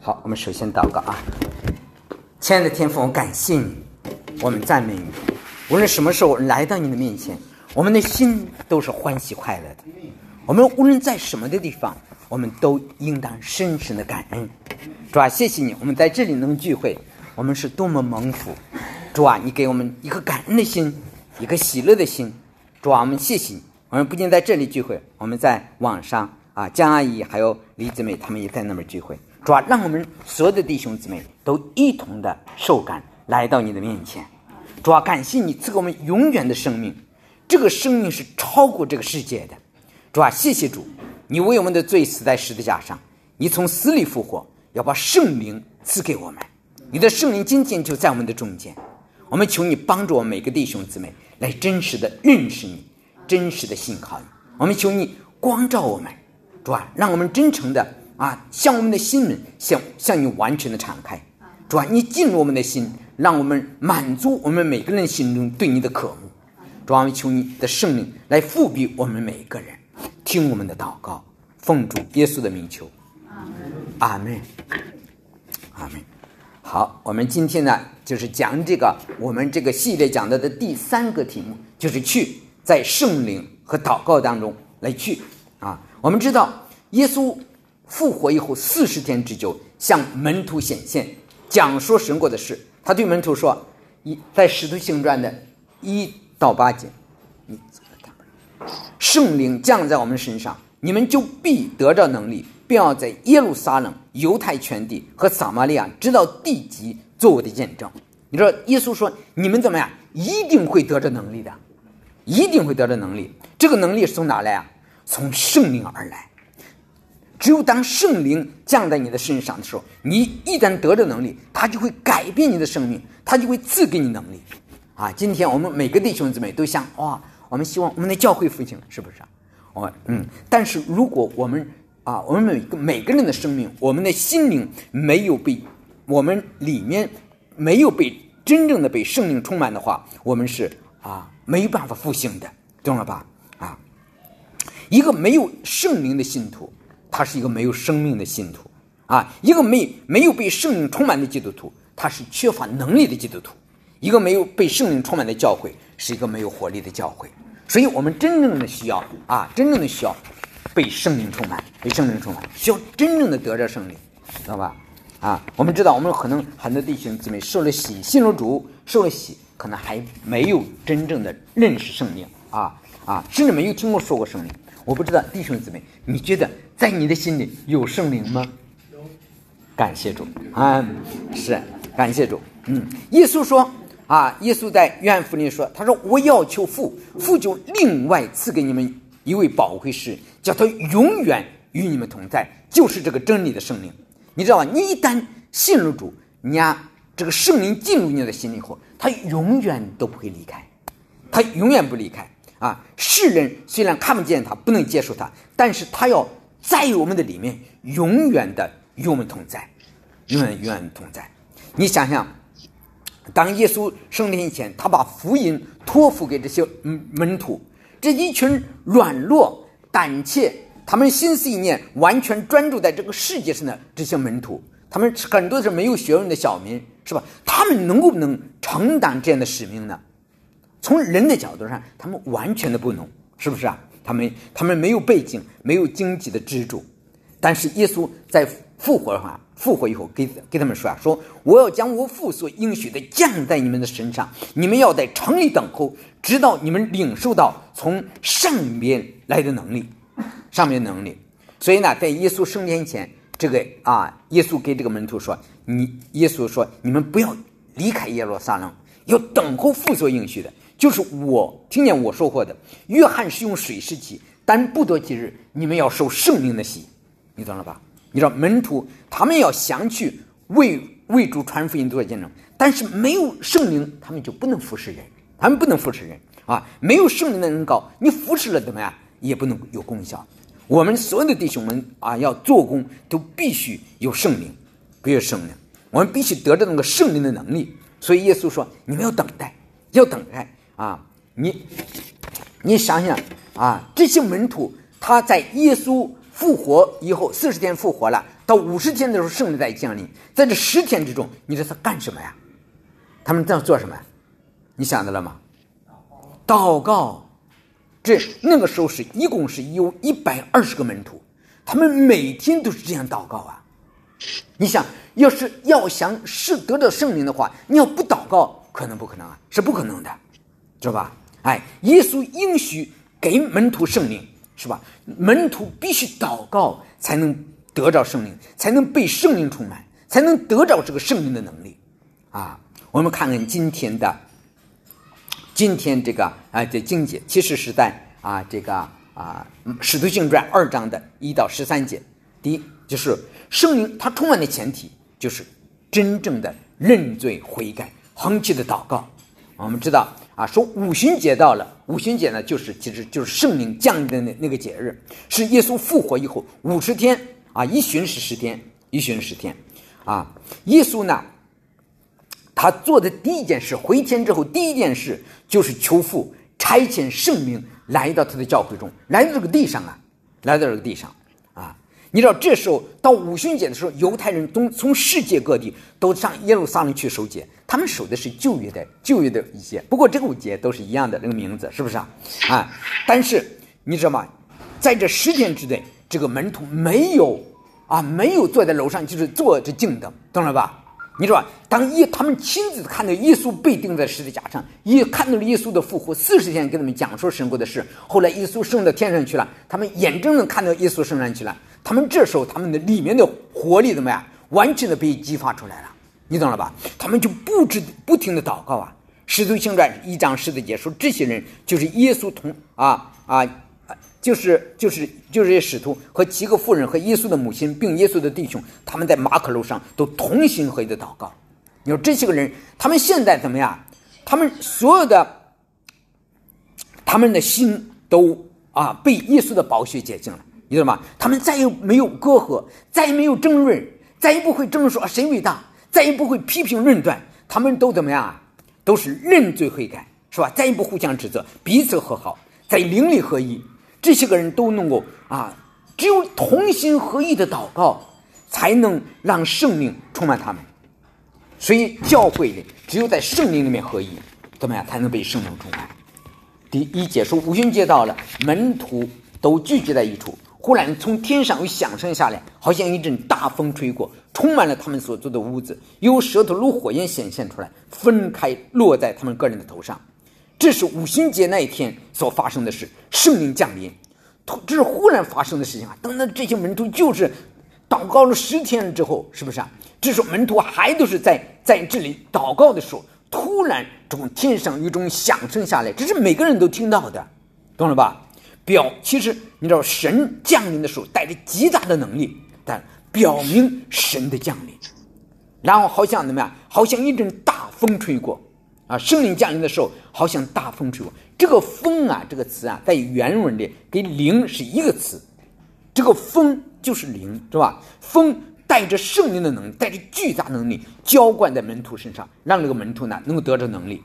好，我们首先祷告啊，亲爱的天父，我感谢你，我们赞美你。无论什么时候来到你的面前，我们的心都是欢喜快乐的。我们无论在什么的地方，我们都应当深深的感恩。主啊，谢谢你，我们在这里能聚会，我们是多么蒙福。主啊，你给我们一颗感恩的心，一颗喜乐的心。主啊，我们谢谢你。我们不仅在这里聚会，我们在网上啊，江阿姨还有李姊妹他们也在那边聚会。主啊，让我们所有的弟兄姊妹都一同的受感来到你的面前。主啊，感谢你赐给我们永远的生命，这个生命是超过这个世界的。主啊，谢谢主，你为我们的罪死在十字架上，你从死里复活，要把圣灵赐给我们。你的圣灵今天就在我们的中间。我们求你帮助我们每个弟兄姊妹来真实的认识你，真实的信靠你。我们求你光照我们，主啊，让我们真诚的啊，向我们的心门向向你完全的敞开。主啊，你进入我们的心，让我们满足我们每个人心中对你的渴慕。主啊，求你的圣灵来复辟我们每个人，听我们的祷告，奉主耶稣的名求，阿门，阿门。好，我们今天呢，就是讲这个我们这个系列讲到的第三个题目，就是去在圣灵和祷告当中来去啊。我们知道，耶稣复活以后四十天之久，向门徒显现，讲说神国的事。他对门徒说：“一在使徒行传的一到八节，你圣灵降在我们身上，你们就必得着能力。”并要在耶路撒冷、犹太全地和撒玛利亚，直到地极，做我的见证。你说，耶稣说：“你们怎么样？一定会得着能力的，一定会得着能力。这个能力是从哪来啊？从圣灵而来。只有当圣灵降在你的身上的时候，你一旦得着能力，他就会改变你的生命，他就会赐给你能力。啊，今天我们每个弟兄姊妹都想哇，我们希望我们的教会复兴，是不是啊？我嗯，但是如果我们啊，我们每个每个人的生命，我们的心灵没有被我们里面没有被真正的被圣灵充满的话，我们是啊没办法复兴的，懂了吧？啊，一个没有圣灵的信徒，他是一个没有生命的信徒啊；一个没没有被圣灵充满的基督徒，他是缺乏能力的基督徒；一个没有被圣灵充满的教会，是一个没有活力的教会。所以，我们真正的需要啊，真正的需要。被圣灵充满，被圣灵充满，需要真正的得着圣灵，知道吧？啊，我们知道，我们可能很多弟兄姊妹受了洗，信了主，受了洗，可能还没有真正的认识圣灵啊啊，甚至没有听过说过圣灵。我不知道弟兄姊妹，你觉得在你的心里有圣灵吗？有，感谢主啊，是感谢主。嗯，耶稣说啊，耶稣在约翰福音说，他说我要求父，父就另外赐给你们。一位宝贵师，叫他永远与你们同在，就是这个真理的圣灵。你知道吧？你一旦信了主，你呀，这个圣灵进入你的心里后，他永远都不会离开，他永远不离开啊！世人虽然看不见他，不能接受他，但是他要在我们的里面，永远的与我们同在，永远永远同在。你想想，当耶稣升天以前，他把福音托付给这些门徒。这一群软弱、胆怯，他们心思意念完全专注在这个世界上的这些门徒，他们很多是没有学问的小民，是吧？他们能不能承担这样的使命呢？从人的角度上，他们完全的不能，是不是啊？他们他们没有背景，没有经济的支柱，但是耶稣在复活的话。复活以后，给给他们说啊，说我要将我父所应许的降在你们的身上，你们要在城里等候，直到你们领受到从上边来的能力，上面能力。所以呢，在耶稣升天前，这个啊，耶稣给这个门徒说，你耶稣说，你们不要离开耶路撒冷，要等候父所应许的，就是我听见我说过的。约翰是用水施洗，但不多几日，你们要受圣灵的洗，你懂了吧？你知道门徒他们要想去为为主传福音做见证，但是没有圣灵，他们就不能服侍人，他们不能服侍人啊！没有圣灵的人搞，你服侍了怎么样，也不能有功效。我们所有的弟兄们啊，要做工都必须有圣灵，不有圣灵，我们必须得着那个圣灵的能力。所以耶稣说：“你们要等待，要等待啊！”你你想想啊，这些门徒他在耶稣。复活以后四十天复活了，到五十天的时候，圣灵再降临。在这十天之中，你知道他干什么呀？他们在做什么？你想到了吗？祷告。这那个时候是一共是有一百二十个门徒，他们每天都是这样祷告啊。你想要是要想是得到圣灵的话，你要不祷告，可能不可能啊？是不可能的，知道吧？哎，耶稣应许给门徒圣灵，是吧？门徒必须祷告才能得着圣灵，才能被圣灵充满，才能得着这个圣灵的能力啊。我们看看今天的，今天这个啊的经节，其实是在啊这个啊《使徒行传》二章的一到十三节。第一就是圣灵，它充满的前提就是真正的认罪悔改、恒期的祷告。我们知道啊，说五旬节到了，五旬节呢就是其实就是圣灵降临的那那个节日，是耶稣复活以后五十天啊，一旬是十天，一旬十天啊，耶稣呢。他做的第一件事，回天之后第一件事就是求父差遣圣灵来到他的教会中，来到这个地上啊，来到这个地上。你知道，这时候到五旬节的时候，犹太人从从世界各地都上耶路撒冷去守节，他们守的是旧约的旧约的一些，不过这个五节都是一样的那个名字，是不是啊？啊，但是你知道吗？在这十天之内，这个门徒没有啊，没有坐在楼上，就是坐着静等，懂了吧？你知道吧？当耶他们亲自看到耶稣被钉在十字架上，也看到了耶稣的复活，四十天给他们讲述神国的事。后来耶稣升到天上去了，他们眼睁睁看到耶稣升上去了。他们这时候他们的里面的活力怎么样？完全的被激发出来了，你懂了吧？他们就不知不停的祷告啊。使徒行传一章十字节说，这些人就是耶稣同啊啊。就是就是就是这些使徒和几个妇人和耶稣的母亲并耶稣的弟兄，他们在马可路上都同心合意的祷告。你说这些个人，他们现在怎么样？他们所有的，他们的心都啊被耶稣的宝血洁净了，你知道吗？他们再也没有隔阂，再也没有争论，再也不会争论说谁伟大，再也不会批评论断。他们都怎么样啊？都是认罪悔改，是吧？再也不互相指责，彼此和好，在灵里合一。这些个人都能够啊，只有同心合意的祷告，才能让圣灵充满他们。所以教会里只有在圣灵里面合一，怎么样才能被圣灵充满？第一节说五旬节到了，门徒都聚集在一处，忽然从天上有响声下来，好像一阵大风吹过，充满了他们所住的屋子，有舌头如火焰显现出来，分开落在他们个人的头上。这是五旬节那一天所发生的事，圣灵降临，突这是忽然发生的事情啊！等等，这些门徒就是祷告了十天之后，是不是啊？这时候门徒还都是在在这里祷告的时候，突然从天上有一种响声下来，这是每个人都听到的，懂了吧？表其实你知道，神降临的时候带着极大的能力，但表明神的降临，然后好像怎么样？好像一阵大风吹过。啊，圣灵降临的时候，好像大风吹过。这个“风”啊，这个词啊，在原文里跟“灵”是一个词。这个“风”就是灵，是吧？风带着圣灵的能力，带着巨大能力，浇灌在门徒身上，让这个门徒呢能够得着能力。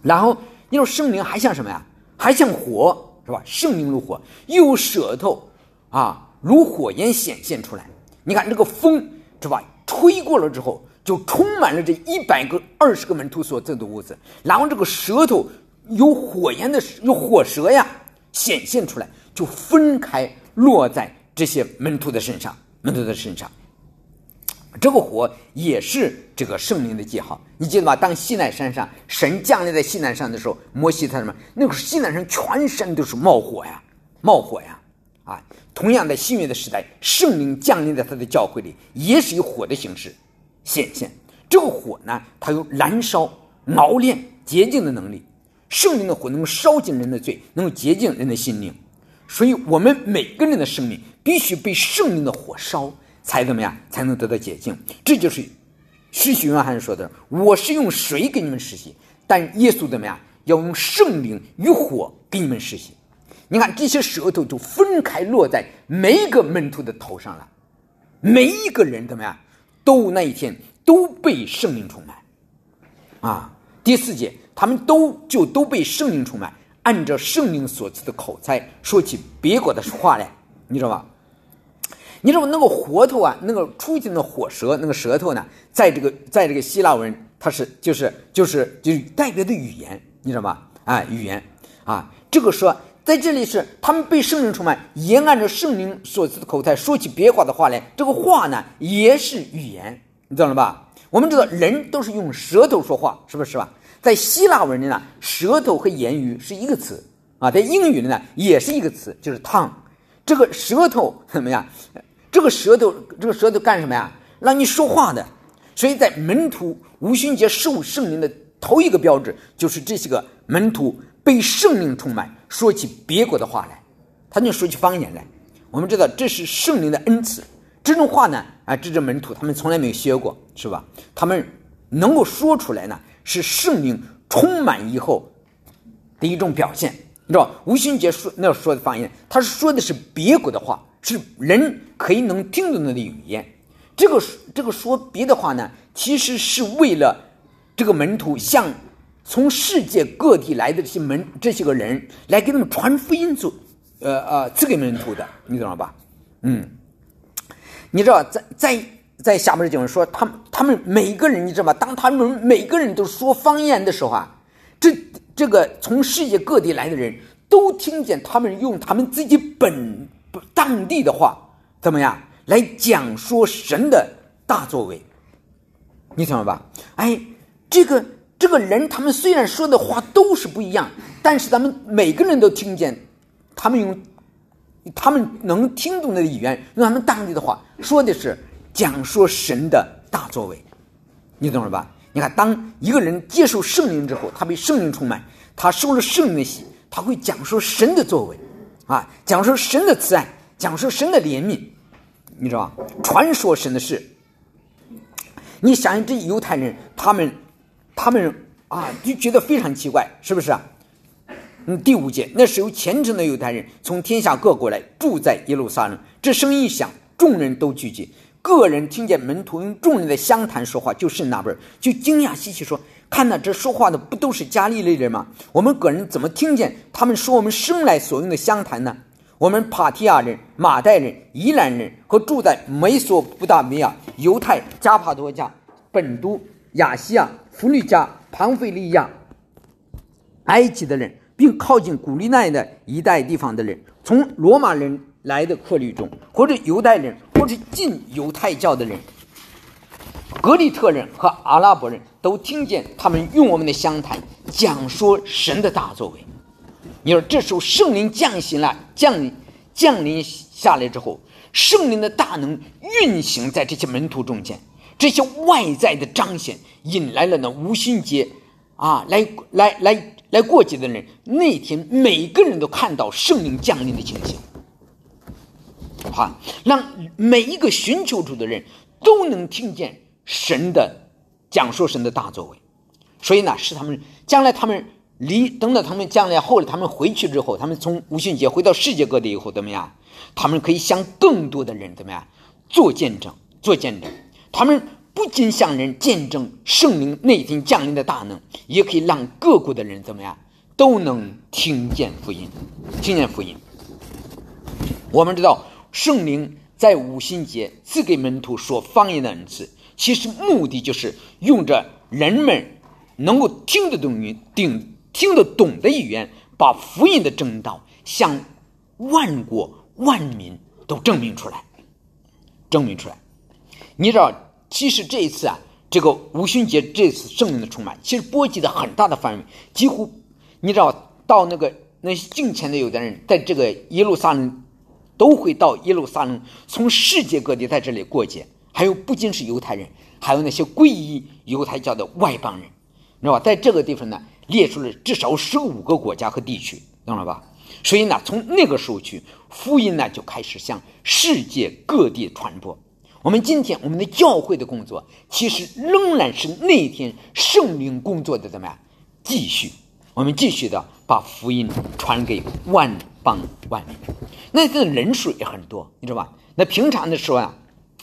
然后，你说圣灵还像什么呀？还像火，是吧？圣灵如火，有舌头啊，如火焰显现出来。你看这个风，是吧？吹过了之后。就充满了这一百个、二十个门徒所在的屋子，然后这个舌头有火焰的、有火舌呀显现出来，就分开落在这些门徒的身上、门徒的身上。这个火也是这个圣灵的记号，你记得吧？当西奈山上神降临在西奈山的时候，摩西他什么？那个西奈山全身都是冒火呀，冒火呀！啊，同样在新约的时代，圣灵降临在他的教会里，也是以火的形式。显现这个火呢，它有燃烧、熬炼、洁净的能力。圣灵的火能够烧尽人的罪，能够洁净人的心灵。所以，我们每个人的生命必须被圣灵的火烧，才怎么样？才能得到洁净。这就是施洗约翰说的：“我是用水给你们施洗，但耶稣怎么样？要用圣灵与火给你们施洗。”你看，这些舌头就分开落在每一个门徒的头上了，每一个人怎么样？都那一天都被圣灵充满，啊！第四节，他们都就都被圣灵充满，按照圣灵所赐的口才说起别国的话来，你知道吧？你知道那个活头啊，那个出去的火舌，那个舌头呢，在这个在这个希腊文，它是就是就是就是代表的语言，你知道吧？啊，语言啊，这个说在这里是他们被圣灵充满，也按照圣灵所赐的口才说起别话的话来，这个话呢也是语言，你知道了吧？我们知道人都是用舌头说话，是不是吧？在希腊文里呢，舌头和言语是一个词啊，在英语里呢也是一个词，就是 tongue。这个舌头怎么样？这个舌头，这个舌头干什么呀？让你说话的。所以在门徒五旬节受圣灵的头一个标志，就是这些个门徒被圣灵充满，说起别国的话来，他就说起方言来。我们知道这是圣灵的恩赐，这种话呢，啊，这些门徒他们从来没有学过，是吧？他们能够说出来呢，是圣灵充满以后的一种表现。你知道吴兴杰说那说的方言，他说的是别国的话，是人可以能听懂的语言。这个这个说别的话呢，其实是为了这个门徒向从世界各地来的这些门这些个人来给他们传福音，做呃呃赐给门徒的，你懂了吧？嗯，你知道在在在下面的经文说，他们他们每个人你知道吗？当他们每个人都说方言的时候啊，这。这个从世界各地来的人都听见他们用他们自己本当地的话怎么样来讲说神的大作为，你懂了吧？哎，这个这个人他们虽然说的话都是不一样，但是咱们每个人都听见他们用他们能听懂的语言，用他们当地的话说的是讲说神的大作为，你懂了吧？你看，当一个人接受圣灵之后，他被圣灵充满，他受了圣灵的洗，他会讲述神的作为，啊，讲述神的慈爱，讲述神的怜悯，你知道吧？传说神的事。你想想，这犹太人，他们，他们啊，就觉得非常奇怪，是不是啊？嗯，第五节，那时候虔诚的犹太人从天下各国来住在耶路撒冷，这声音一响，众人都聚集。个人听见门徒用众人的相谈说话，就是那辈儿就惊讶稀奇说：“看呐，这说话的不都是加利利人吗？我们个人怎么听见他们说我们生来所用的相谈呢？我们帕提亚人、马代人、伊兰人和住在美索不达米亚、犹太、加帕多加、本都、亚细亚、弗吕加、庞菲利亚、埃及的人，并靠近古利奈的一带地方的人，从罗马人。”来的客旅中，或者犹太人，或者进犹太教的人，格里特人和阿拉伯人都听见他们用我们的相谈讲说神的大作为。你说这时候圣灵降行了，降降临下来之后，圣灵的大能运行在这些门徒中间，这些外在的彰显引来了那无心节啊，来来来来过节的人，那天每个人都看到圣灵降临的情形。哈，让每一个寻求主的人都能听见神的讲述神的大作为，所以呢，是他们将来他们离等到他们将来后来他们回去之后，他们从五旬节回到世界各地以后怎么样？他们可以向更多的人怎么样做见证？做见证，他们不仅向人见证圣灵内心降临的大能，也可以让各国的人怎么样都能听见福音，听见福音。我们知道。圣灵在五旬节赐给门徒说方言的恩赐，其实目的就是用着人们能够听得懂语、听听得懂的语言，把福音的正道向万国万民都证明出来。证明出来，你知道，其实这一次啊，这个五旬节这次圣灵的充满，其实波及的很大的范围，几乎你知道，到那个那些敬虔的犹太人，在这个耶路撒冷。都会到耶路撒冷，从世界各地在这里过节。还有不仅是犹太人，还有那些皈依犹太教的外邦人，知道吧？在这个地方呢，列出了至少十五个国家和地区，懂了吧？所以呢，从那个时候去，福音呢就开始向世界各地传播。我们今天我们的教会的工作，其实仍然是那天圣灵工作的怎么样？继续，我们继续的把福音传给万邦万民。那这人数也很多，你知道吧？那平常的时候啊，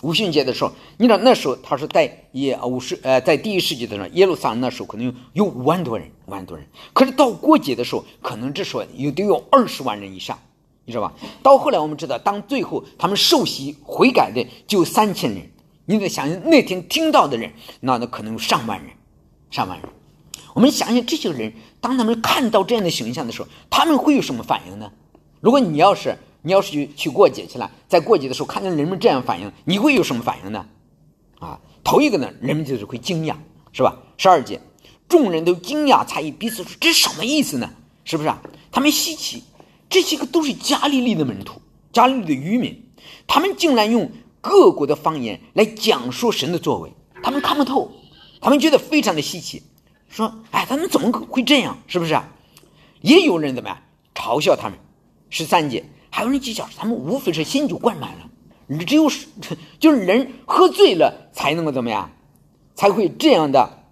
五旬节的时候，你知道那时候他说在耶五十呃，在第一世纪的时候，耶路撒冷那时候可能有有五万多人，五万多人。可是到过节的时候，可能这时候有得有二十万人以上，你知道吧？到后来我们知道，当最后他们受洗悔改的就三千人，你得想想那天听到的人，那那可能有上万人，上万人。我们想想这些人，当他们看到这样的形象的时候，他们会有什么反应呢？如果你要是你要是去去过节去了，在过节的时候看见人们这样反应，你会有什么反应呢？啊，头一个呢，人们就是会惊讶，是吧？十二节，众人都惊讶诧异，彼此说：“这什么意思呢？是不是啊？”他们稀奇，这些个都是加利利的门徒，加利利的渔民，他们竟然用各国的方言来讲述神的作为，他们看不透，他们觉得非常的稀奇，说：“哎，他们怎么会这样？是不是？”也有人怎么样嘲笑他们？十三节，还有人讥笑他们，无非是心酒灌满了，只有是就是人喝醉了才能够怎么样？才会这样的，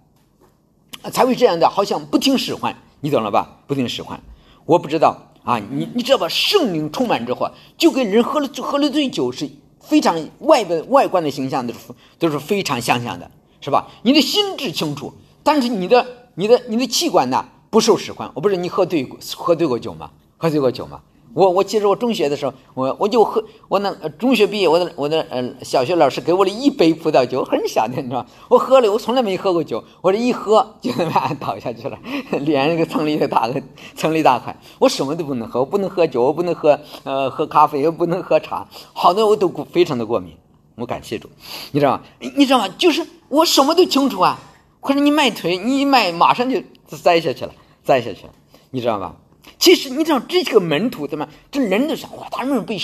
才会这样的，好像不听使唤，你懂了吧？不听使唤，我不知道啊，你你知道吧？圣灵充满之后，就跟人喝了喝了醉酒是非常外的外观的形象都是都是非常相像的，是吧？你的心智清楚，但是你的你的你的器官呢不受使唤。我不是你喝醉喝醉过酒吗？喝醉过酒吗？我我记得我中学的时候，我我就喝我那中学毕业，我的我的呃小学老师给我了一杯葡萄酒，很小的，你知道我喝了，我从来没喝过酒，我这一喝就他妈倒下去了，脸上个蹭了一个大个蹭了一大块。我什么都不能喝，我不能喝酒，我不能喝呃喝咖啡，也不能喝茶，好多我都非常的过敏。我感谢主，你知道吗？你知道吗？就是我什么都清楚啊，可是你迈腿，你一迈马上就栽下去了，栽下去了，你知道吧？其实你知道这个门徒怎么？这人都想哇，他们被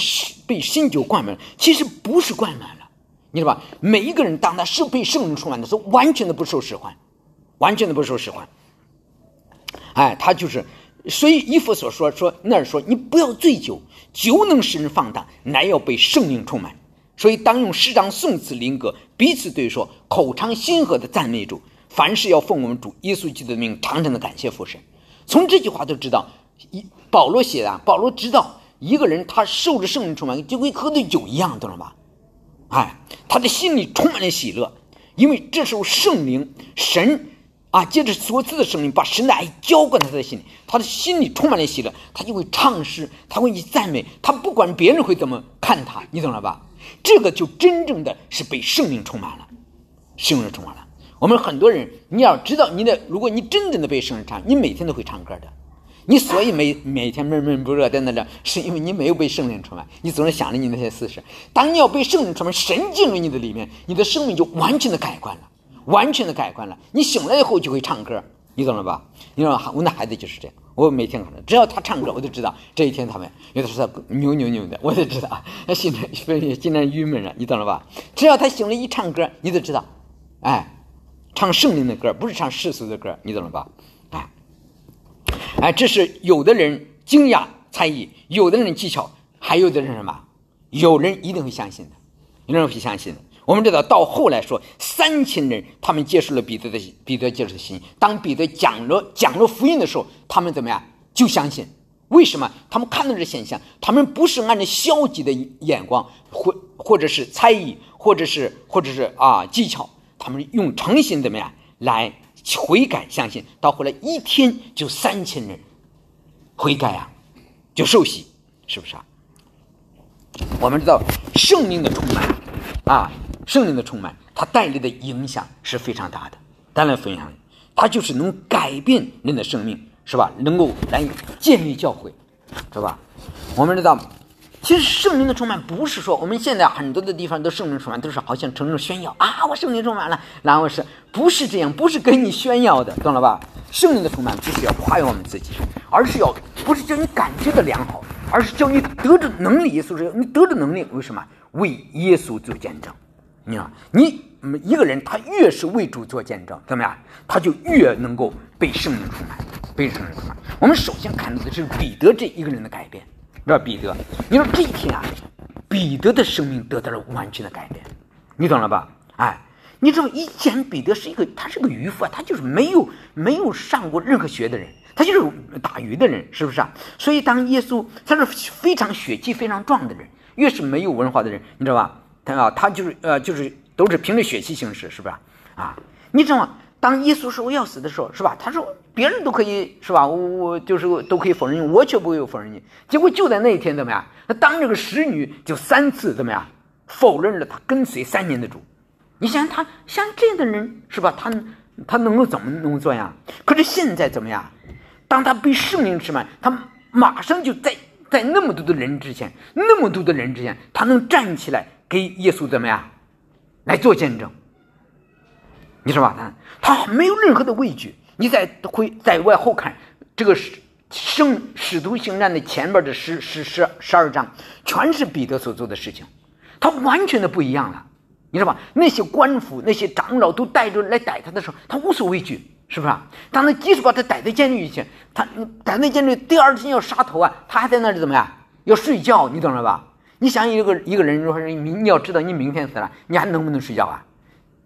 被新酒灌满了。其实不是灌满了，你知道吧？每一个人当他是被圣灵充满的时候，完全的不受使唤，完全的不受使唤。哎，他就是，所以伊夫所说说那儿说，你不要醉酒，酒能使人放荡，乃要被圣灵充满。所以当用诗章、颂词、灵歌彼此对说，口唱心和的赞美主。凡事要奉我们主耶稣基督的命，常常的感谢父神。从这句话都知道。一保罗写的，保罗知道一个人他受着圣灵充满，就跟喝醉酒一样，懂了吧？哎，他的心里充满了喜乐，因为这时候圣灵神啊，借着所赐的圣灵，把神的爱浇灌在他的心里，他的心里充满了喜乐，他就会唱诗，他会去赞美，他不管别人会怎么看他，你懂了吧？这个就真正的是被圣灵充满了，圣灵充满了。我们很多人，你要知道，你的如果你真正的被圣灵唱，你每天都会唱歌的。你所以每每天闷闷不乐在那着，是因为你没有被圣灵充满，你总是想着你那些事实。当你要被圣灵充满，神进入你的里面，你的生命就完全的改观了，完全的改观了。你醒来以后就会唱歌，你懂了吧？你知道我那孩子就是这样，我每天只要他唱歌，我就知道这一天他们有的时候扭扭扭的，我就知道他心里非今天郁闷了，你懂了吧？只要他醒了一唱歌，你就知道，哎，唱圣灵的歌，不是唱世俗的歌，你懂了吧？哎，这是有的人惊讶猜疑，有的人技巧，还有的人什么？有人一定会相信的，有人会相信的。我们知道，到后来说三千人，他们接受了彼得的彼得接受的信。当彼得讲了讲了福音的时候，他们怎么样？就相信。为什么？他们看到这现象，他们不是按照消极的眼光，或或者是猜疑，或者是或者是啊技巧，他们用诚心怎么样来？悔改，相信到后来一天就三千人悔改啊，就受洗，是不是啊？我们知道圣灵的充满啊，圣灵的充满，它带来的影响是非常大的。当然，分享，它就是能改变人的生命，是吧？能够来建立教会，是吧？我们知道。其实圣灵的充满不是说我们现在很多的地方都圣灵充满都是好像承认炫耀啊，我圣灵充满了，然后是不是这样？不是跟你炫耀的，懂了吧？圣灵的充满不是要夸耀我们自己，而是要不是叫你感觉的良好，而是叫你得着能力。耶稣说你得着能力，为什么？为耶稣做见证。你看，你一个人他越是为主做见证，怎么样？他就越能够被圣灵充满，被圣灵充满。我们首先看到的是彼得这一个人的改变。知彼得，你说这一天啊，彼得的生命得到了完全的改变，你懂了吧？哎，你知道以前彼得是一个，他是个渔夫啊，他就是没有没有上过任何学的人，他就是打鱼的人，是不是啊？所以当耶稣他是非常血气非常壮的人，越是没有文化的人，你知道吧？他啊，他就是呃，就是都是凭着血气行事，是不是啊？你知道吗？当耶稣说要死的时候，是吧？他说别人都可以，是吧？我我就是都可以否认你，我却不会有否认你。结果就在那一天，怎么样？那当这个使女就三次怎么样否认了他跟随三年的主？你想他像这样的人，是吧？他他能够怎么能做呀？可是现在怎么样？当他被圣灵充满，他马上就在在那么多的人之前，那么多的人之前，他能站起来给耶稣怎么样来做见证？你知道吧？他他没有任何的畏惧。你在会在外后看这个使圣使徒行传的前边的十十十十二章，全是彼得所做的事情，他完全的不一样了。你知道吧？那些官府、那些长老都带着来逮他的时候，他无所畏惧，是不是？当他即使把他逮在监狱里去，他逮在监狱第二天要杀头啊，他还在那里怎么样？要睡觉，你懂了吧？你想一个一个人，如果是明你要知道你明天死了，你还能不能睡觉啊？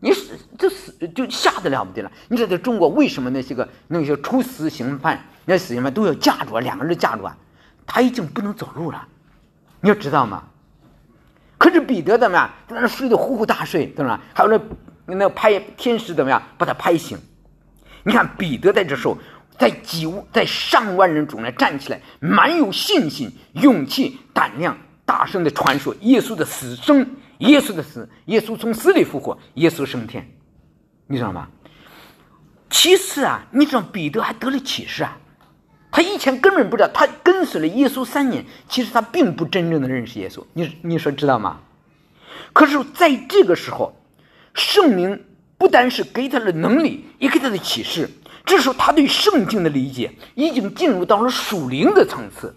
你死就死就吓得了不得了！你知道在中国为什么那些个那些处死刑犯、那死刑犯都要架住啊？两个人架住啊？他已经不能走路了，你要知道吗？可是彼得怎么样，在那睡得呼呼大睡，对吧？还有那那拍天使怎么样把他拍醒？你看彼得在这时候，在几在上万人中来站起来，满有信心、勇气、胆量，大声的传说耶稣的死生。耶稣的死，耶稣从死里复活，耶稣升天，你知道吗？其次啊，你知道彼得还得了启示啊，他以前根本不知道，他跟随了耶稣三年，其实他并不真正的认识耶稣，你你说知道吗？可是在这个时候，圣灵不单是给他的能力，也给他的启示，这时候他对圣经的理解已经进入到了属灵的层次。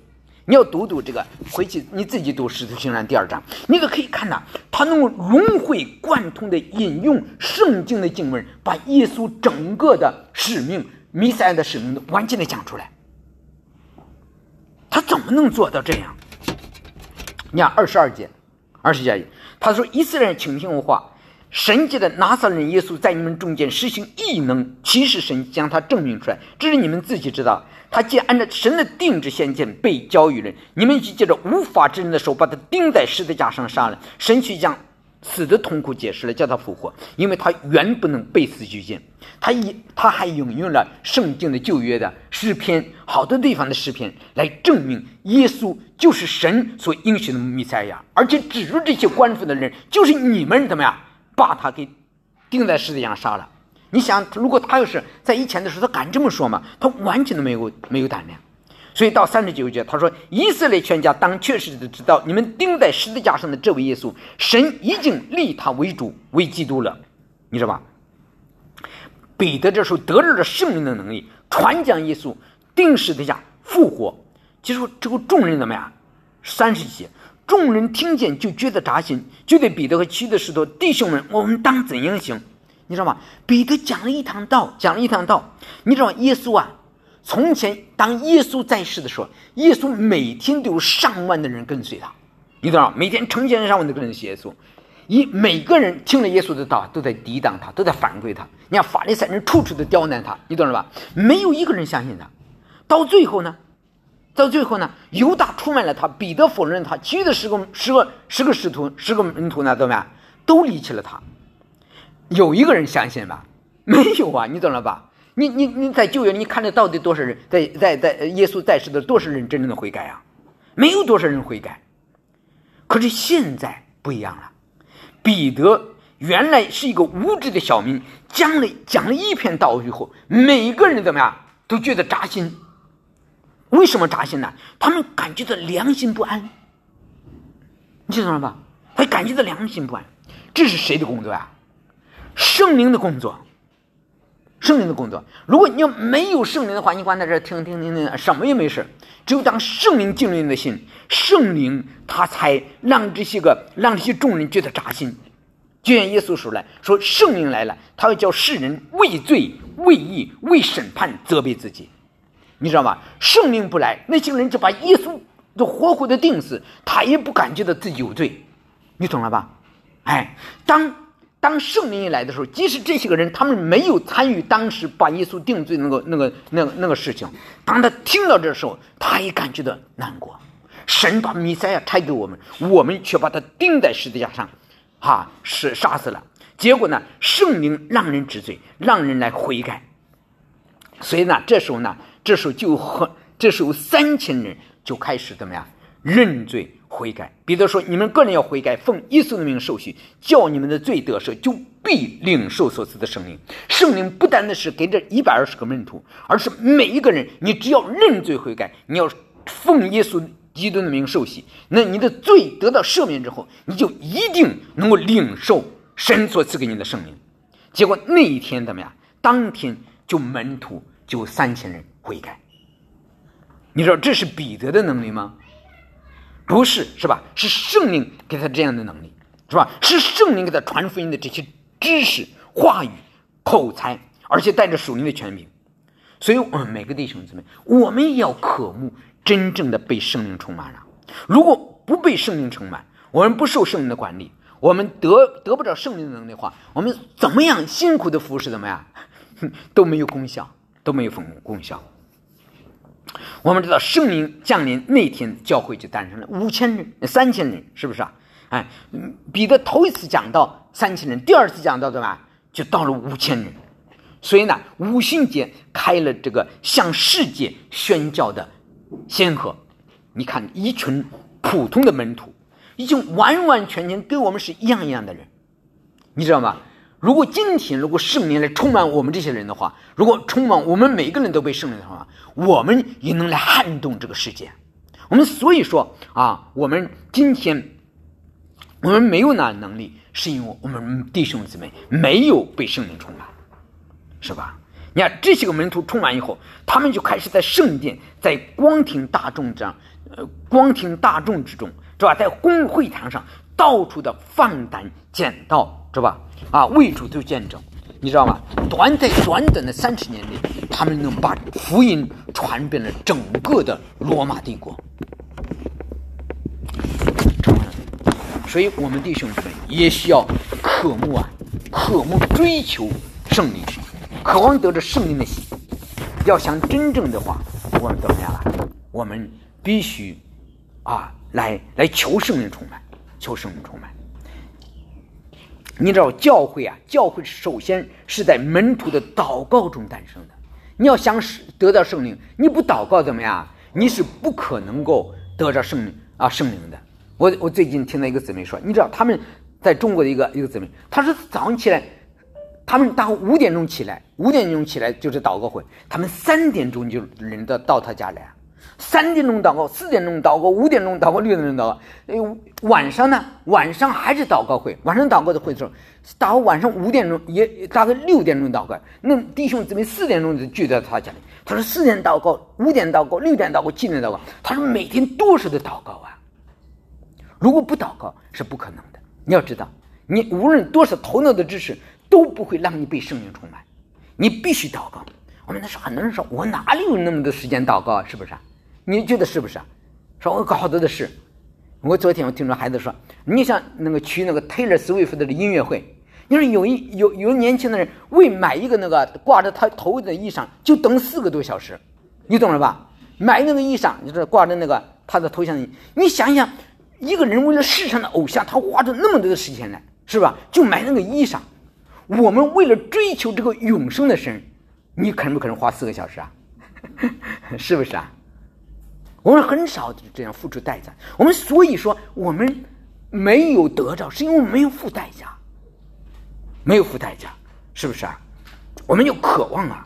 你要读读这个，回去你自己读《使徒行传》第二章，你都可以看到，他能够融会贯通的引用圣经的经文，把耶稣整个的使命、弥赛亚的使命完全的讲出来。他怎么能做到这样？你看二十二节，二十节，他说：“以色列人，请听我话，神迹的拿撒勒人耶稣在你们中间实行异能，其实神将他证明出来，这是你们自己知道。”他既按照神的定制先见被交于人，你们就借着无法之人的手把他钉在十字架上杀了。神去将死的痛苦解释了，叫他复活，因为他原不能被死拘禁。他以他还引用了圣经的旧约的诗篇，好多地方的诗篇来证明耶稣就是神所应许的弥赛亚，而且指出这些官府的人就是你们怎么样把他给钉在十字架上杀了。你想，如果他要是在以前的时候，他敢这么说吗？他完全都没有没有胆量。所以到三十九节，他说：“以色列全家当确实的知道，你们钉在十字架上的这位耶稣，神已经立他为主为基督了，你知道吧？”彼得这时候得着了圣灵的能力，传讲耶稣钉十字架复活。其实这个众人怎么样？三十节，众人听见就觉得扎心，就对彼得和其余的使徒弟兄们：“我们当怎样行？”你知道吗？彼得讲了一堂道，讲了一堂道。你知道耶稣啊，从前当耶稣在世的时候，耶稣每天都有上万的人跟随他。你知道吗？每天成千上万的跟随耶稣，一每个人听了耶稣的道，都在抵挡他，都在反对他。你看法利赛人处处的刁难他，你懂了吧？没有一个人相信他。到最后呢，到最后呢，犹大出卖了他，彼得否认他，其余的十个十个十个使徒十个门徒呢，怎么样？都离弃了他。有一个人相信吧？没有啊，你懂了吧？你你你在旧约，你看着到底多少人在在在耶稣在世的多少人真正的悔改啊？没有多少人悔改。可是现在不一样了，彼得原来是一个无知的小民，讲了讲了一篇道以后，每个人怎么样都觉得扎心。为什么扎心呢？他们感觉到良心不安。你知道了吧？他感觉到良心不安，这是谁的工作呀？圣灵的工作，圣灵的工作。如果你要没有圣灵的话，你光在这听听听听，什么也没事。只有当圣灵进入你的心，圣灵他才让这些个让这些众人觉得扎心。就像耶稣说来说，圣灵来了，他要叫世人为罪、为义、为审判责备自己。你知道吗？圣灵不来，那些人就把耶稣就活活的钉死，他也不感觉到自己有罪。你懂了吧？哎，当。当圣灵一来的时候，即使这些个人他们没有参与当时把耶稣定罪那个那个那个那个事情，当他听到这时候，他也感觉到难过。神把弥赛亚差给我们，我们却把他钉在十字架上，哈，是杀死了。结果呢，圣灵让人知罪，让人来悔改。所以呢，这时候呢，这时候就很，这时候三千人就开始怎么样认罪悔改。彼得说：“你们个人要悔改，奉耶稣的名受洗，叫你们的罪得赦，就必领受所赐的圣灵。圣灵不单的是给这一百二十个门徒，而是每一个人，你只要认罪悔改，你要奉耶稣基督的名受洗，那你的罪得到赦免之后，你就一定能够领受神所赐给你的圣灵。结果那一天怎么样？当天。”就门徒就三千人悔改，你知道这是彼得的能力吗？不是，是吧？是圣灵给他这样的能力，是吧？是圣灵给他传福音的这些知识、话语、口才，而且带着属灵的权柄。所以，我们每个弟兄姊妹，我们也要渴慕真正的被圣灵充满了。如果不被圣灵充满，我们不受圣灵的管理，我们得得不着圣灵的能力的话，我们怎么样辛苦的服侍怎么样？都没有功效，都没有功功效。我们知道圣灵降临那天，教会就诞生了五千人、三千人，是不是啊？哎，彼得头一次讲到三千人，第二次讲到对吧？就到了五千人。所以呢，五旬节开了这个向世界宣教的先河。你看，一群普通的门徒，已经完完全全跟我们是一样一样的人，你知道吗？如果今天如果圣灵来充满我们这些人的话，如果充满我们每个人都被圣灵的话，我们也能来撼动这个世界。我们所以说啊，我们今天我们没有那能力，是因为我们弟兄姊妹没有被圣灵充满，是吧？你看这些个门徒充满以后，他们就开始在圣殿，在光听大众这样，呃，光听大众之中，是吧？在公会堂上到处的放胆讲道，是吧？啊，为主做见证，你知道吗？短在短短的三十年内，他们能把福音传遍了整个的罗马帝国。所以，我们弟兄们也需要渴慕啊，渴慕追求圣灵，渴望得着圣灵的心。要想真正的话，我们怎么样啊？我们必须啊，来来求圣灵充满，求圣灵充满。你知道教会啊，教会首先是在门徒的祷告中诞生的。你要想得到圣灵，你不祷告怎么样？你是不可能够得着圣灵啊圣灵的。我我最近听到一个姊妹说，你知道他们在中国的一个一个姊妹，她说早上起来，他们大概五点钟起来，五点钟起来就是祷告会，他们三点钟就人到到他家来。三点钟祷告，四点钟祷告，五点钟祷告，六点钟祷告。哎，晚上呢？晚上还是祷告会。晚上祷告的会的时候，到晚上五点钟也大概六点钟祷告。那弟兄姊妹四点钟就聚在他家里。他说四点祷告，五点祷告，六点祷告，七点祷告。他说每天多少的祷告啊！如果不祷告是不可能的。你要知道，你无论多少头脑的知识都不会让你被圣灵充满。你必须祷告。我们那时候很多人说，我哪里有那么多时间祷告啊？是不是？你觉得是不是啊？说我搞好多的事。我昨天我听着孩子说，你想那个去那个 Taylor Swift 的音乐会，你说有一有有年轻的人为买一个那个挂着他头的衣裳，就等四个多小时，你懂了吧？买那个衣裳，你说挂着那个他的头像，你想想，一个人为了世上的偶像，他花出那么多的时间来，是吧？就买那个衣裳。我们为了追求这个永生的神，你肯不可能花四个小时啊？是不是啊？我们很少这样付出代价，我们所以说我们没有得着，是因为我们没有付代价，没有付代价，是不是啊？我们就渴望啊，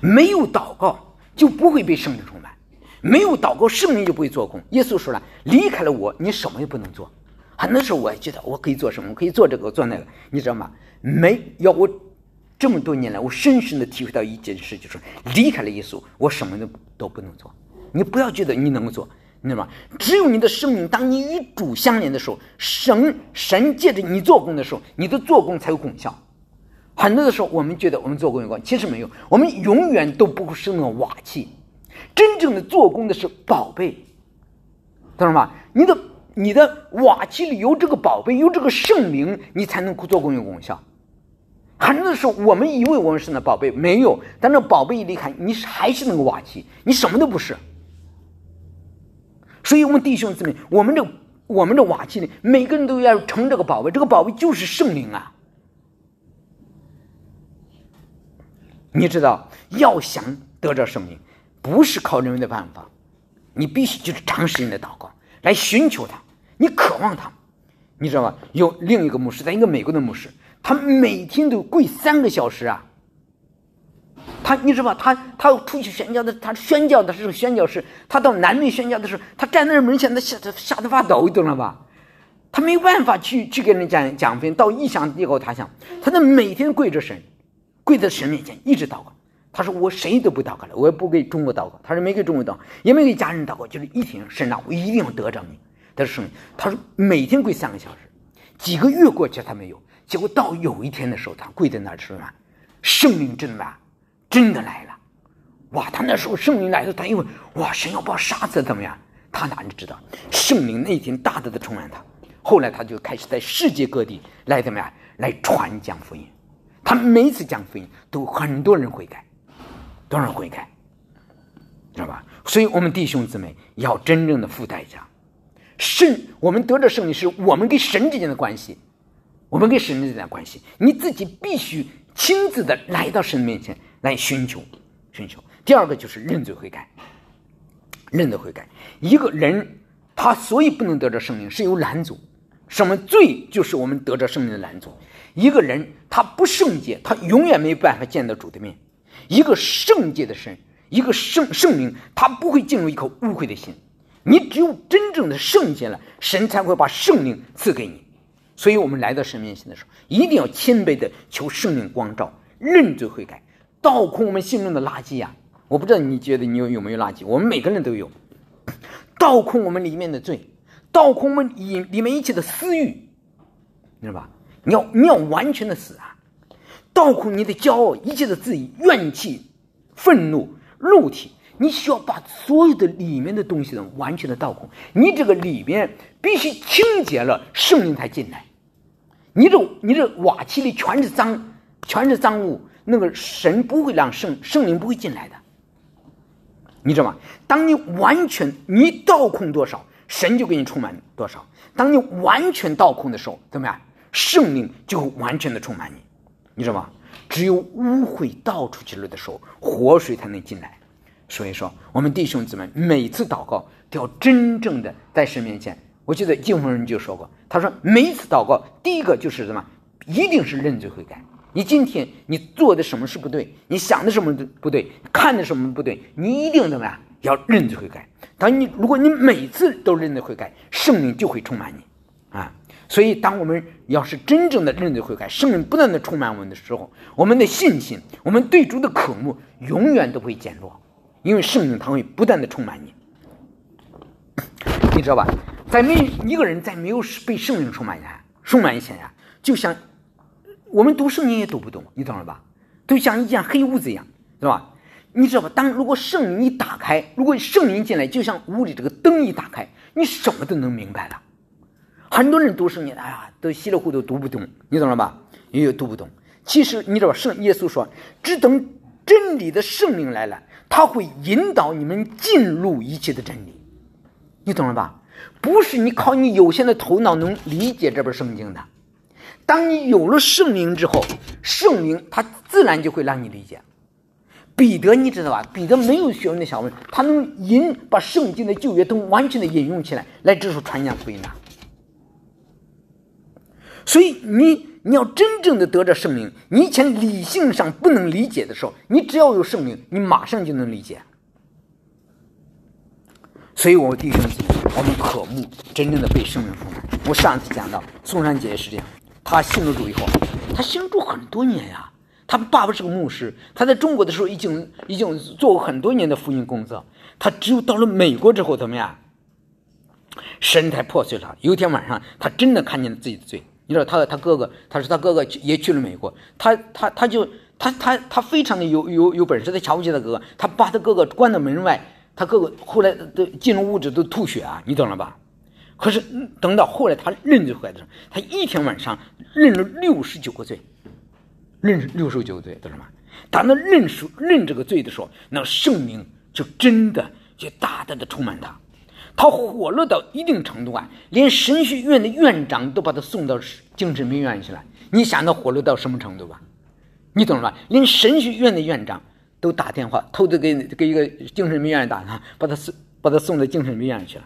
没有祷告就不会被圣灵充满，没有祷告圣灵就不会做工。耶稣说了，离开了我，你什么也不能做。很多时候我也觉得我可以做什么，我可以做这个做那个，你知道吗？没要我这么多年来，我深深的体会到一件事，就是离开了耶稣，我什么都都不能做。你不要觉得你能够做，你知道吗？只有你的生命，当你与主相连的时候，神神借着你做工的时候，你的做工才有功效。很多的时候，我们觉得我们做工有功，其实没有。我们永远都不会是那种瓦器，真正的做工的是宝贝，懂了吗？你的你的瓦器里有这个宝贝，有这个圣灵，你才能做工有功效。很多的时候，我们以为我们是那宝贝，没有。但那宝贝一离开，你还是那个瓦器，你什么都不是。所以，我们弟兄姊妹，我们的我们的瓦器里，每个人都要盛这个宝贝，这个宝贝就是圣灵啊。你知道，要想得着圣灵，不是靠人为的办法，你必须就是长时间的祷告来寻求他，你渴望他，你知道吧？有另一个牧师，在一个美国的牧师，他每天都跪三个小时啊。他你知道吧？他他出去宣教的，他宣教的是宣教士，他到南美宣教的时候，他站在那门前，他吓得吓得发抖，懂了吧？他没办法去去跟人讲讲福音，到异乡异国他乡，他那每天跪着神。跪在神面前一直祷告，他说我谁都不祷告了，我也不给中国祷告。他说没给中国祷告，也没给家人祷告，就是一天神啊，我一定要得着你。他说他说每天跪三个小时，几个月过去他没有，结果到有一天的时候，他跪在那儿说啊，圣灵真的真的来了，哇！他那时候圣灵来了，他因为哇，神要把我杀死怎么样？他哪里知道圣灵那天大大的充满他，后来他就开始在世界各地来怎么样来传讲福音。他每次讲福音，都很多人悔改，多少人悔改，知道吧？所以，我们弟兄姊妹要真正的付代价。圣，我们得着圣灵，是我们跟神之间的关系，我们跟神之间的关系，你自己必须亲自的来到神面前来寻求，寻求。第二个就是认罪悔改，认罪悔改。一个人他所以不能得着圣灵，是有拦阻。什么罪就是我们得着圣灵的拦阻。一个人他不圣洁，他永远没办法见到主的面。一个圣洁的神，一个圣圣灵，他不会进入一颗污秽的心。你只有真正的圣洁了，神才会把圣灵赐给你。所以，我们来到神面前的时候，一定要谦卑的求圣灵光照，认罪悔改，倒空我们心中的垃圾呀！我不知道你觉得你有有没有垃圾？我们每个人都有，倒空我们里面的罪，倒空我们里里面一切的私欲，你知道吧？你要你要完全的死啊！倒空你的骄傲，一切的自己怨气、愤怒、肉体，你需要把所有的里面的东西呢完全的倒空。你这个里面必须清洁了，圣灵才进来。你这你这瓦器里全是脏，全是脏物，那个神不会让圣圣灵不会进来的。你知道吗？当你完全你倒空多少，神就给你充满多少。当你完全倒空的时候，怎么样？圣灵就会完全的充满你，你知道吗？只有污秽倒出去了的时候，活水才能进来。所以说，我们弟兄姊妹每次祷告都要真正的在神面前。我记得敬奉人就说过，他说每次祷告第一个就是什么？一定是认罪悔改。你今天你做的什么事不对，你想的什么不对，看的什么不对，你一定怎么样？要认罪悔改。当你如果你每次都认罪悔改，圣灵就会充满你啊。所以，当我们要是真正的认罪悔改，圣灵不断的充满我们的时候，我们的信心，我们对主的渴慕，永远都会减弱，因为圣灵他会不断的充满你。你知道吧？在没一个人在没有被圣灵充满前，充满以前呀，就像我们读圣经也读不懂，你懂了吧？都像一间黑屋子一样，对吧？你知道吧？当如果圣灵一打开，如果圣灵进来，就像屋里这个灯一打开，你什么都能明白了。很多人读圣经，哎呀，都稀里糊涂读不懂，你懂了吧？也有读不懂。其实你知道吧，圣耶稣说，只等真理的圣灵来了，他会引导你们进入一切的真理，你懂了吧？不是你靠你有限的头脑能理解这本圣经的。当你有了圣灵之后，圣灵他自然就会让你理解。彼得，你知道吧？彼得没有学问的小问，他能引把圣经的旧约都完全的引用起来，来这时传讲福音的。所以你你要真正的得着圣灵，你以前理性上不能理解的时候，你只要有圣灵，你马上就能理解。所以，我弟兄姊妹，我们渴慕真正的被圣灵充满。我上次讲到宋山姐是这样，他信了主以后，他信了主很多年呀。他爸爸是个牧师，他在中国的时候已经已经做过很多年的福音工作。他只有到了美国之后，怎么样？神才破碎了。有一天晚上，他真的看见了自己的罪。你知道他他哥哥，他说他哥哥也去了美国，他他他就他他他非常的有有有本事，他瞧不起他哥哥，他把他哥哥关到门外，他哥哥后来都进了屋子都吐血啊，你懂了吧？可是等到后来他认罪回来的时候，他一天晚上认了六十九个罪，认六十九个罪，懂什么？当他认识认这个罪的时候，那圣灵就真的就大大的充满他。他火热到一定程度啊，连神学院的院长都把他送到精神病院去了。你想他火热到什么程度吧？你懂了吧？连神学院的院长都打电话，偷偷给给一个精神病院打电话，把他送把他送到精神病院去了。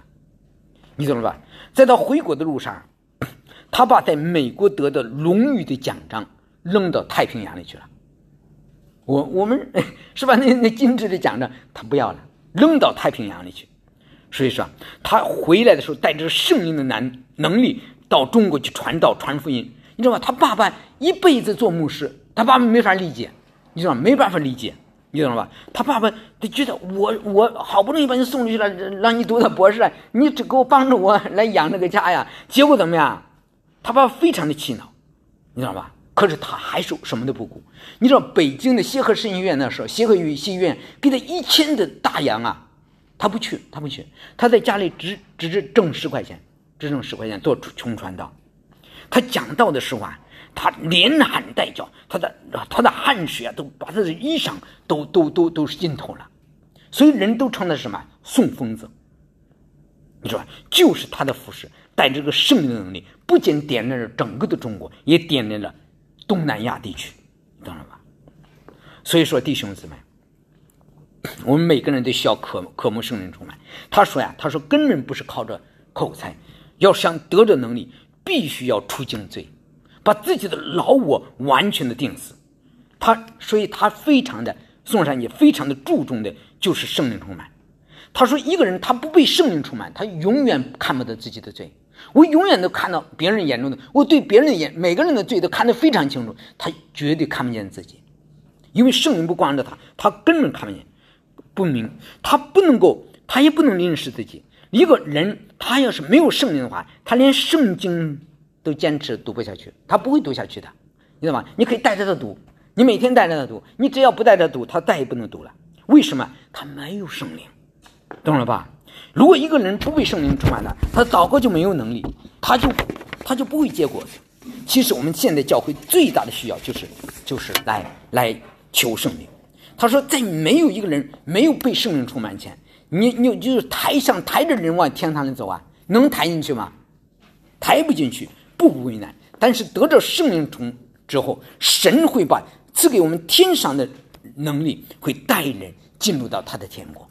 你懂了吧？在他回国的路上，他把在美国得的荣誉的奖章扔到太平洋里去了。我我们 是吧？那那精致的奖章他不要了，扔到太平洋里去。所以说，他回来的时候带着圣灵的能能力到中国去传道、传福音。你知道吗？他爸爸一辈子做牧师，他爸爸没法理解，你知道吗？没办法理解，你知道吧？他爸爸就觉得我我好不容易把你送出去了，让你读到博士，你只给我帮助我来养这个家呀。结果怎么样？他爸爸非常的气恼，你知道吧？可是他还是什么都不顾。你知道北京的协和神医院那时候，协和语系院给他一千的大洋啊，他不去，他不去，他在家里只只是挣十块钱，只挣十块钱做穷传道。他讲道的时候啊，他连喊带叫，他的他的汗水啊，都把他的衣裳都都都都是浸透了，所以人都称他什么宋疯子。你说，就是他的服饰带着这个圣灵的能力，不仅点亮了整个的中国，也点亮了。东南亚地区，懂了吧？所以说，弟兄姊妹，我们每个人都需要渴渴慕圣灵充满。他说呀，他说根本不是靠着口才，要想得着能力，必须要出境罪，把自己的老我完全的定死。他所以，他非常的宋山也非常的注重的就是圣灵充满。他说，一个人他不被圣灵充满，他永远看不得自己的罪。我永远都看到别人眼中的，我对别人的眼，每个人的罪都看得非常清楚。他绝对看不见自己，因为圣灵不光着他，他根本看不见，不明，他不能够，他也不能认识自己。一个人他要是没有圣灵的话，他连圣经都坚持读不下去，他不会读下去的，你知道吗？你可以带着他读，你每天带着他读，你只要不带着读，他再也不能读了。为什么？他没有圣灵，懂了吧？如果一个人不被圣灵充满了，他祷告就没有能力，他就他就不会结果。其实我们现在教会最大的需要就是就是来来求圣灵。他说，在没有一个人没有被圣灵充满前，你你就是抬上抬着人往天堂里走啊，能抬进去吗？抬不进去，步步为难。但是得着圣灵充之后，神会把赐给我们天上的能力，会带人进入到他的天国。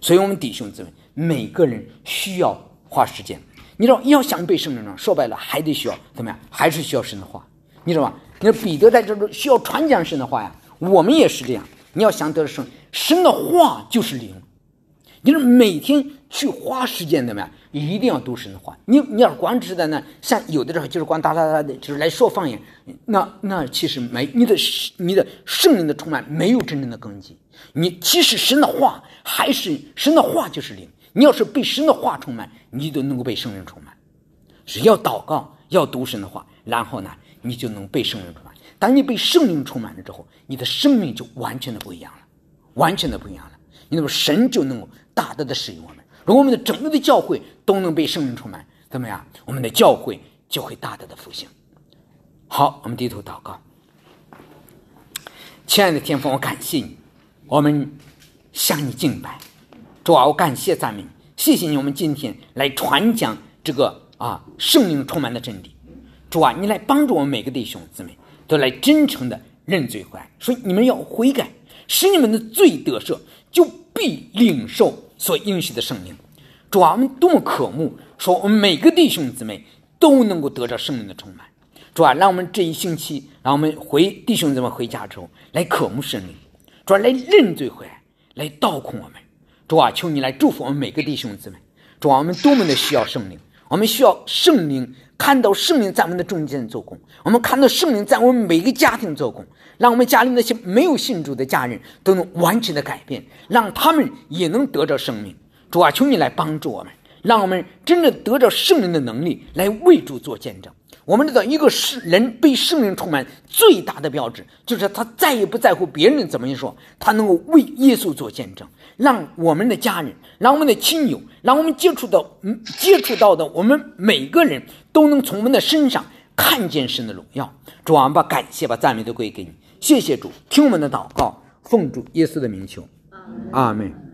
所以，我们弟兄姊妹。每个人需要花时间，你知道，要想被圣灵充说白了还得需要怎么样？还是需要神的话，你知道吗？你说彼得在这儿需要传讲神的话呀，我们也是这样。你要想得圣，神的话就是灵，你是每天去花时间怎么样？一定要读神的话。你你要光只是在那，像有的时候就是光哒哒哒的，就是来说方言，那那其实没你的你的圣灵的充满没有真正的根基。你其实神的话还是神的话就是灵。你要是被神的话充满，你就能够被圣灵充满。是要祷告，要读神的话，然后呢，你就能被圣灵充满。当你被圣灵充满了之后，你的生命就完全的不一样了，完全的不一样了。你那么神就能够大大的使用我们。如果我们的整个的教会都能被圣灵充满，怎么样？我们的教会就会大大的复兴。好，我们低头祷告。亲爱的天父，我感谢你，我们向你敬拜。主啊，我感谢赞美你，谢谢你，我们今天来传讲这个啊圣灵充满的真理。主啊，你来帮助我们每个弟兄姊妹都来真诚的认罪悔，说你们要悔改，使你们的罪得赦，就必领受所应许的圣灵。主啊，我们多么渴慕，说我们每个弟兄姊妹都能够得着圣灵的充满。主啊，让我们这一星期，让我们回弟兄姊妹回家之后来渴慕圣灵，主啊，来认罪悔，来倒空我们。主啊，求你来祝福我们每个弟兄姊妹。主啊，我们多么的需要圣灵，我们需要圣灵看到圣灵在我们的中间做工，我们看到圣灵在我们每个家庭做工，让我们家里那些没有信主的家人都能完全的改变，让他们也能得着生命。主啊，求你来帮助我们，让我们真正得着圣灵的能力，来为主做见证。我们知道，一个是人被圣灵充满最大的标志，就是他再也不在乎别人怎么说，他能够为耶稣做见证，让我们的家人、让我们的亲友、让我们接触到嗯、接触到的我们每个人都能从我们的身上看见神的荣耀。主啊，把感谢、把赞美都归给你，谢谢主，听我们的祷告，奉主耶稣的名求，阿门。